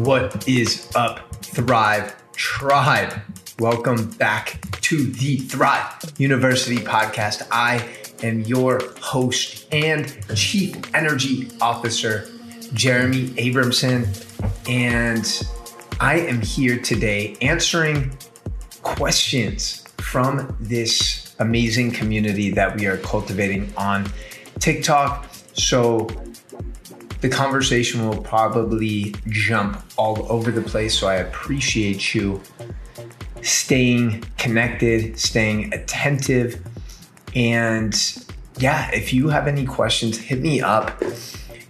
What is up, Thrive Tribe? Welcome back to the Thrive University podcast. I am your host and Chief Energy Officer, Jeremy Abramson, and I am here today answering questions from this amazing community that we are cultivating on TikTok. So the conversation will probably jump all over the place. So I appreciate you staying connected, staying attentive. And yeah, if you have any questions, hit me up.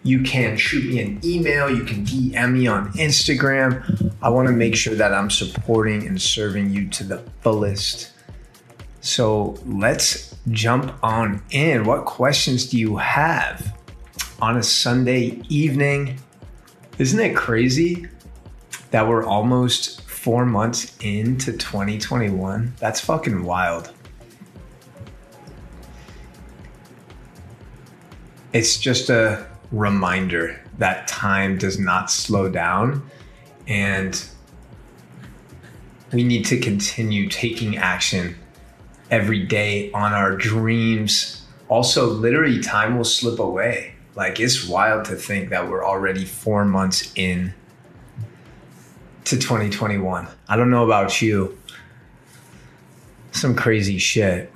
You can shoot me an email, you can DM me on Instagram. I want to make sure that I'm supporting and serving you to the fullest. So let's jump on in. What questions do you have? On a Sunday evening. Isn't it crazy that we're almost four months into 2021? That's fucking wild. It's just a reminder that time does not slow down and we need to continue taking action every day on our dreams. Also, literally, time will slip away like it's wild to think that we're already four months in to 2021. I don't know about you. Some crazy shit.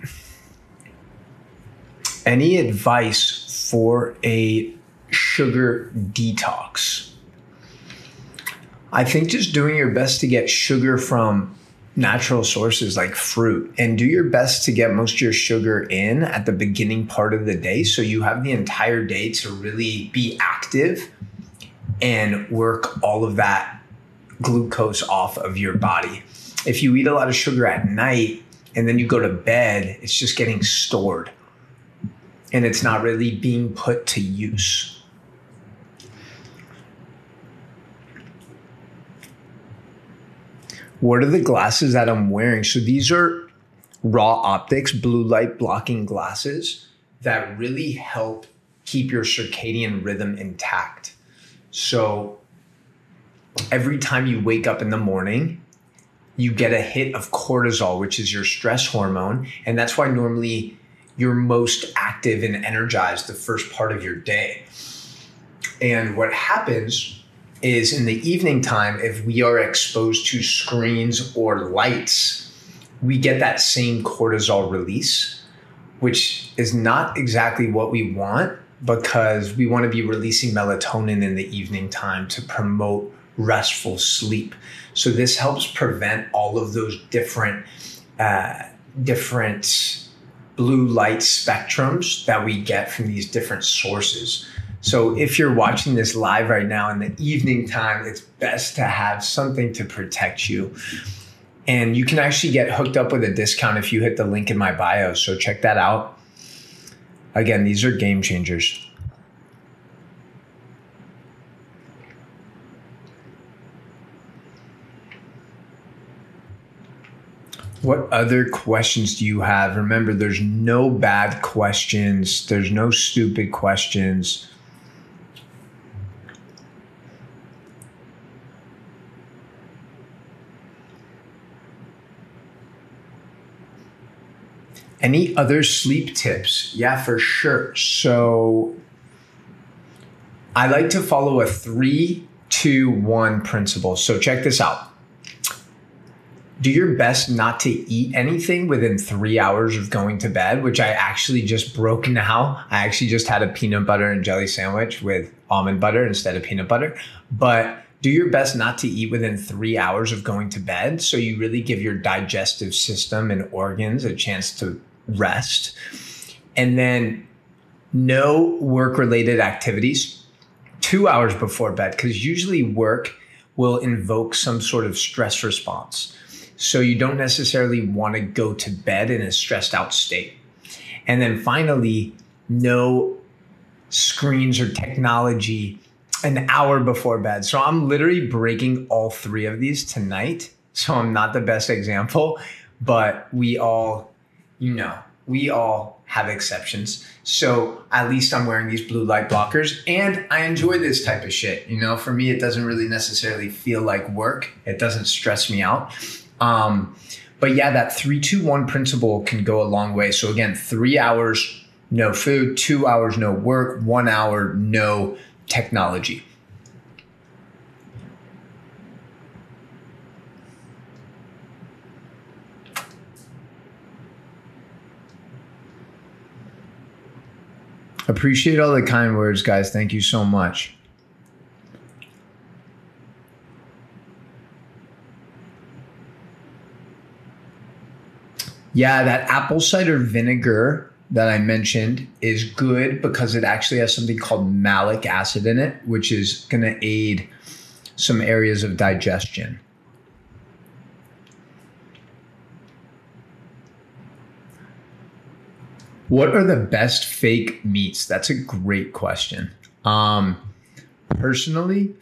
Any advice for a sugar detox? I think just doing your best to get sugar from natural sources like fruit and do your best to get most of your sugar in at the beginning part of the day so you have the entire day to really be active and work all of that glucose off of your body. If you eat a lot of sugar at night and then you go to bed, it's just getting stored and it's not really being put to use. What are the glasses that I'm wearing? So these are Ra Optics, blue light blocking glasses that really help keep your circadian rhythm intact. So every time you wake up in the morning, you get a hit of cortisol, which is your stress hormone. And that's why normally you're most active and energized the first part of your day. And what happens is in the evening time, if we are exposed to screens or lights, we get that same cortisol release, which is not exactly what we want because we want to be releasing melatonin in the evening time to promote restful sleep. So this helps prevent all of those different uh, different blue light spectrums that we get from these different sources. So if you're watching this live right now in the evening time, it's best to have something to protect you. And you can actually get hooked up with a discount if you hit the link in my bio. So check that out. Again, these are game changers. What other questions do you have? Remember, there's no bad questions, there's no stupid questions. Any other sleep tips? Yeah, for sure. So I like to follow a three, two, one principle. So check this out. Do your best not to eat anything within three hours of going to bed, which I actually just broke now. I actually just had a peanut butter and jelly sandwich with almond butter instead of peanut butter. But do your best not to eat within three hours of going to bed. So you really give your digestive system and organs a chance to rest, and then no work related activities two hours before bed, because usually work will invoke some sort of stress response. So you don't necessarily want to go to bed in a stressed out state. And then finally, no screens or technology an hour before bed. So I'm literally breaking all three of these tonight. So I'm not the best example, but we all you know, we all have exceptions. So at least I'm wearing these blue light blockers and I enjoy this type of shit. You know, for me, it doesn't really necessarily feel like work, it doesn't stress me out. Um, but yeah, that three, two, one principle can go a long way. So again, three hours, no food, two hours, no work, one hour, no technology. Appreciate all the kind words, guys. Thank you so much. Yeah, that apple cider vinegar that I mentioned is good because it actually has something called malic acid in it, which is going to aid some areas of digestion. What are the best fake meats? That's a great question. Um, personally,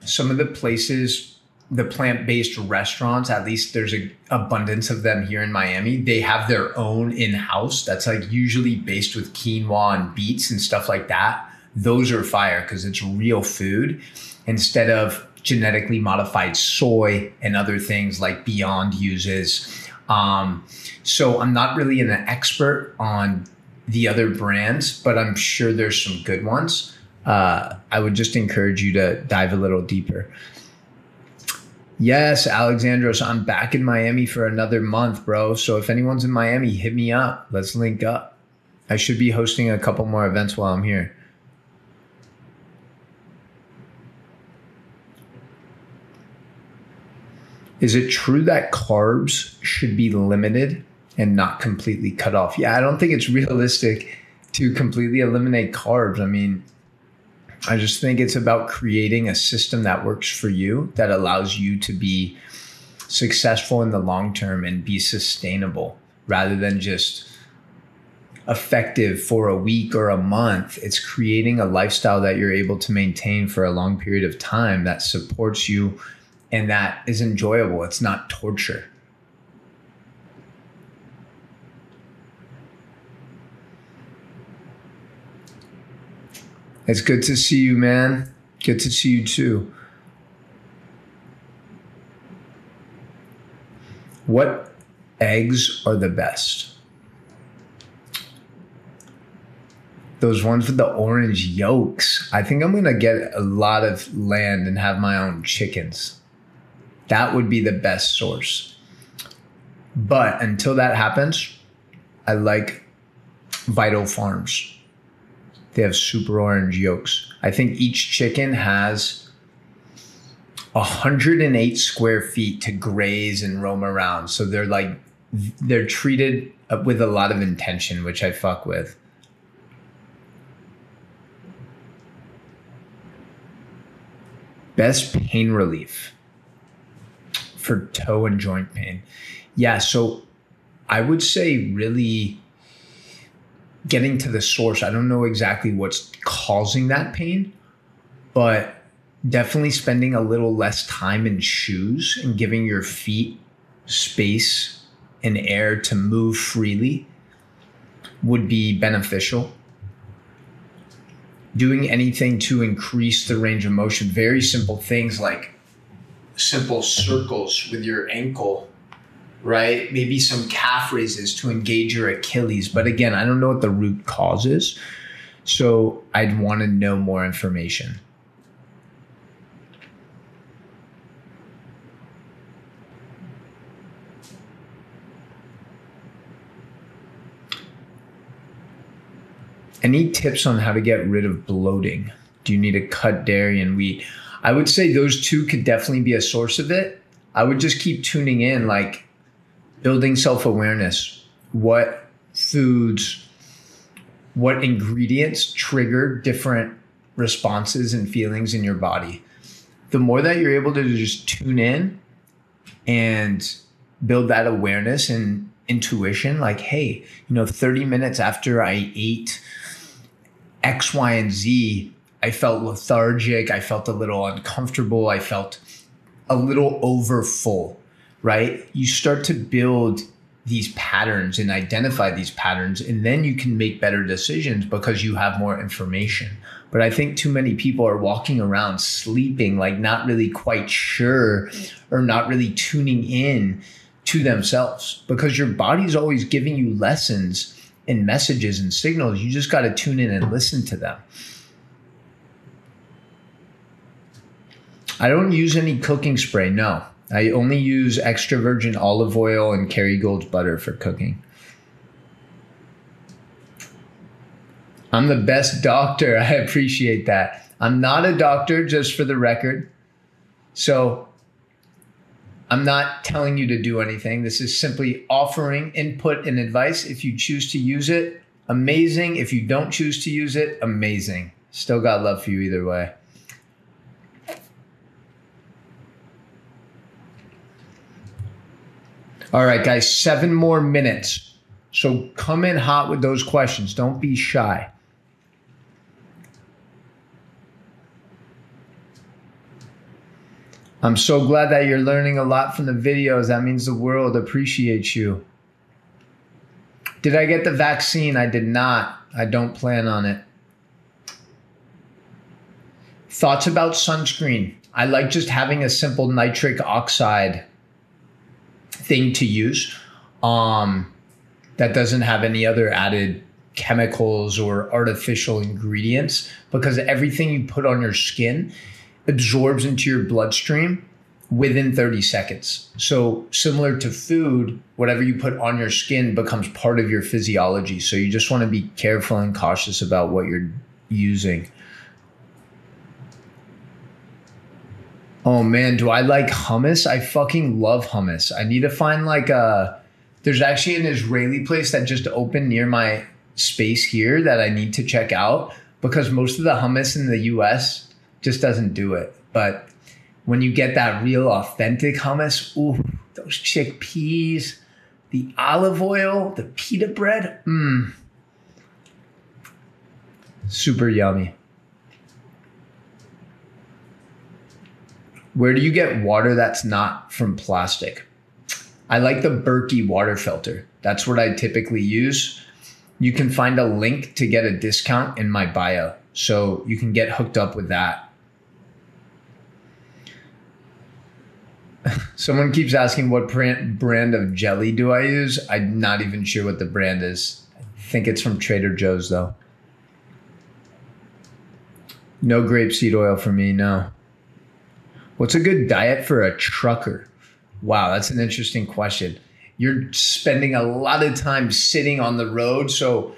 some of the places, the plant based restaurants, at least there's an abundance of them here in Miami, they have their own in house that's like usually based with quinoa and beets and stuff like that. Those are fire because it's real food instead of genetically modified soy and other things like Beyond uses. Um, so I'm not really an expert on the other brands, but I'm sure there's some good ones. Uh, I would just encourage you to dive a little deeper. Yes, Alexandros, I'm back in Miami for another month, bro. So if anyone's in Miami, hit me up. Let's link up. I should be hosting a couple more events while I'm here. Is it true that carbs should be limited and not completely cut off. Yeah, I don't think it's realistic to completely eliminate carbs. I mean, I just think it's about creating a system that works for you that allows you to be successful in the long term and be sustainable rather than just effective for a week or a month. It's creating a lifestyle that you're able to maintain for a long period of time that supports you and that is enjoyable. It's not torture. It's good to see you, man. Good to see you too. What eggs are the best? Those ones with the orange yolks. I think I'm going to get a lot of land and have my own chickens. That would be the best source. But until that happens, I like Vital Farms. They have super orange yolks. I think each chicken has 108 square feet to graze and roam around. So they're like, they're treated with a lot of intention, which I fuck with. Best pain relief for toe and joint pain. Yeah, so I would say really getting to the source. I don't know exactly what's causing that pain, but definitely spending a little less time in shoes and giving your feet space and air to move freely would be beneficial. Doing anything to increase the range of motion, very simple things like simple circles with your ankle right? Maybe some calf raises to engage your Achilles. But again, I don't know what the root cause is. So I'd want to know more information. Any tips on how to get rid of bloating? Do you need to cut dairy and wheat? I would say those two could definitely be a source of it. I would just keep tuning in, like building self awareness. What foods, what ingredients trigger different responses and feelings in your body. The more that you're able to just tune in and build that awareness and intuition, like, hey, you know, 30 minutes after I ate X, Y, and Z, I felt lethargic. I felt a little uncomfortable. I felt a little over full right? You start to build these patterns and identify these patterns and then you can make better decisions because you have more information but i think too many people are walking around sleeping like not really quite sure or not really tuning in to themselves because your body's always giving you lessons and messages and signals you just got to tune in and listen to them i don't use any cooking spray no I only use extra virgin olive oil and Kerrygold's butter for cooking. I'm the best doctor. I appreciate that. I'm not a doctor, just for the record. So I'm not telling you to do anything. This is simply offering input and advice. If you choose to use it, amazing. If you don't choose to use it, amazing. Still got love for you either way. All right, guys, seven more minutes. So come in hot with those questions. Don't be shy. I'm so glad that you're learning a lot from the videos. That means the world appreciates you. Did I get the vaccine? I did not. I don't plan on it. Thoughts about sunscreen? I like just having a simple nitric oxide thing to use um, that doesn't have any other added chemicals or artificial ingredients because everything you put on your skin absorbs into your bloodstream within 30 seconds. So, similar to food, whatever you put on your skin becomes part of your physiology. So, you just want to be careful and cautious about what you're using. Oh man, do I like hummus? I fucking love hummus. I need to find like a. There's actually an Israeli place that just opened near my space here that I need to check out because most of the hummus in the US just doesn't do it. But when you get that real authentic hummus, ooh, those chickpeas, the olive oil, the pita bread, mmm. Super yummy. Where do you get water that's not from plastic? I like the Berkey water filter. That's what I typically use. You can find a link to get a discount in my bio. So you can get hooked up with that. Someone keeps asking what brand of jelly do I use? I'm not even sure what the brand is. I think it's from Trader Joe's though. No grapeseed oil for me, no. What's a good diet for a trucker? Wow, that's an interesting question. You're spending a lot of time sitting on the road, so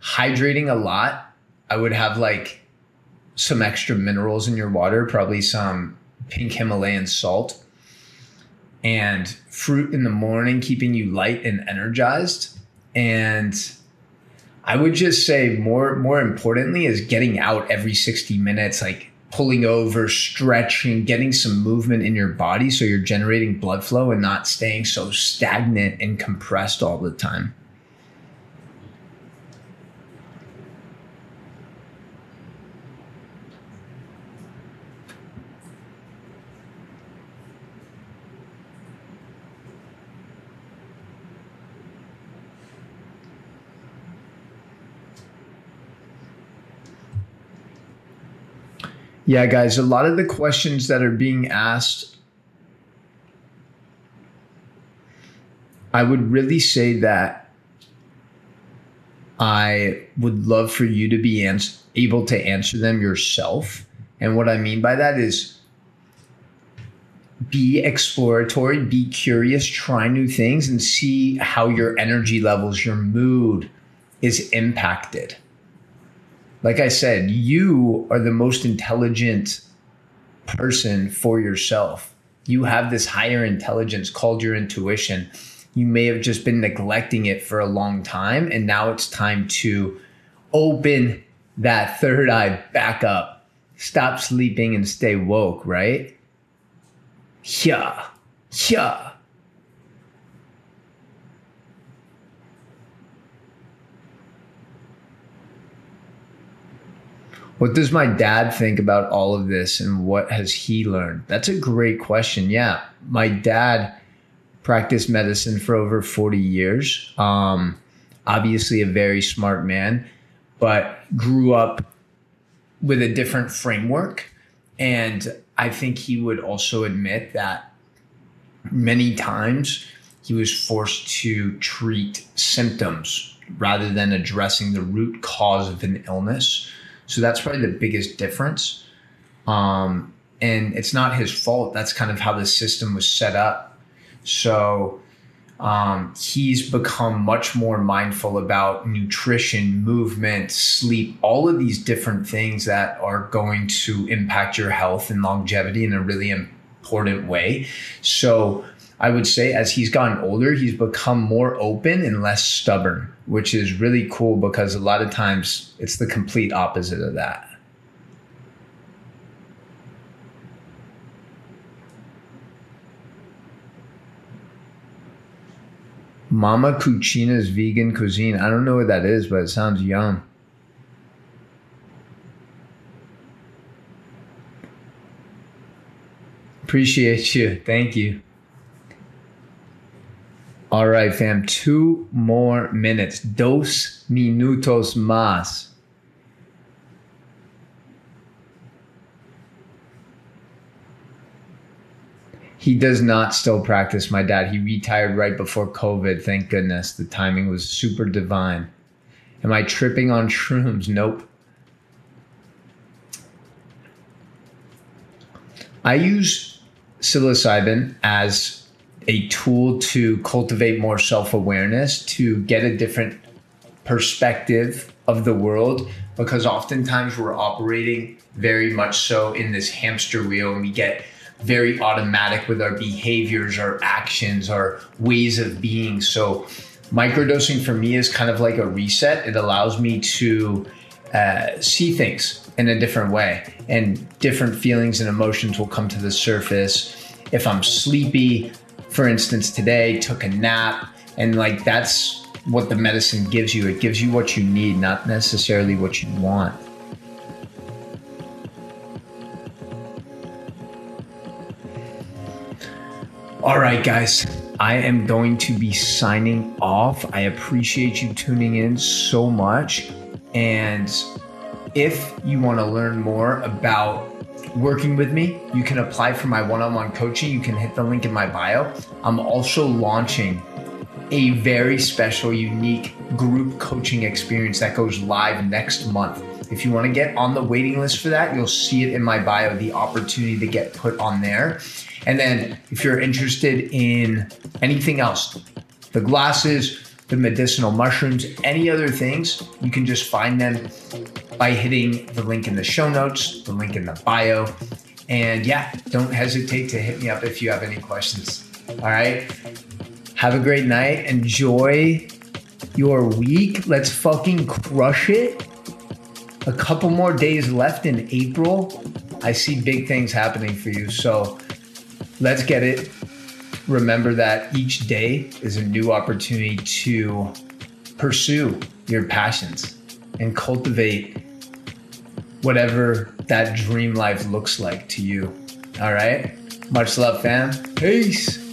hydrating a lot. I would have like some extra minerals in your water, probably some pink Himalayan salt, and fruit in the morning, keeping you light and energized. And I would just say more more importantly is getting out every 60 minutes, like pulling over, stretching, getting some movement in your body so you're generating blood flow and not staying so stagnant and compressed all the time. Yeah, guys, a lot of the questions that are being asked, I would really say that I would love for you to be ans- able to answer them yourself. And what I mean by that is be exploratory, be curious, try new things, and see how your energy levels, your mood is impacted like I said, you are the most intelligent person for yourself. You have this higher intelligence called your intuition. You may have just been neglecting it for a long time, and now it's time to open that third eye back up. Stop sleeping and stay woke, right? Yeah, yeah. What does my dad think about all of this and what has he learned? That's a great question. Yeah. My dad practiced medicine for over 40 years. Um, obviously, a very smart man, but grew up with a different framework. And I think he would also admit that many times he was forced to treat symptoms rather than addressing the root cause of an illness. So that's probably the biggest difference. Um, and it's not his fault. That's kind of how the system was set up. So um, he's become much more mindful about nutrition, movement, sleep, all of these different things that are going to impact your health and longevity in a really important way. So I would say as he's gotten older, he's become more open and less stubborn, which is really cool because a lot of times it's the complete opposite of that. Mama Cucina's vegan cuisine. I don't know what that is, but it sounds yum. Appreciate you. Thank you. All right, fam. Two more minutes. Dos minutos más. He does not still practice, my dad. He retired right before COVID. Thank goodness. The timing was super divine. Am I tripping on shrooms? Nope. I use psilocybin as a tool to cultivate more self awareness, to get a different perspective of the world, because oftentimes we're operating very much so in this hamster wheel and we get very automatic with our behaviors, our actions, our ways of being. So, microdosing for me is kind of like a reset. It allows me to uh, see things in a different way, and different feelings and emotions will come to the surface. If I'm sleepy, for instance, today took a nap, and like that's what the medicine gives you. It gives you what you need, not necessarily what you want. All right, guys, I am going to be signing off. I appreciate you tuning in so much. And if you want to learn more about working with me, you can apply for my one on one coaching. You can hit the link in my bio. I'm also launching a very special, unique group coaching experience that goes live next month. If you want to get on the waiting list for that, you'll see it in my bio, the opportunity to get put on there. And then if you're interested in anything else, the glasses, the medicinal mushrooms, any other things, you can just find them by hitting the link in the show notes, the link in the bio. And yeah, don't hesitate to hit me up if you have any questions. All right. Have a great night. Enjoy your week. Let's fucking crush it. A couple more days left in April. I see big things happening for you. So, let's get it. Remember that each day is a new opportunity to pursue your passions and cultivate whatever that dream life looks like to you. All right. Much love, fam. Peace.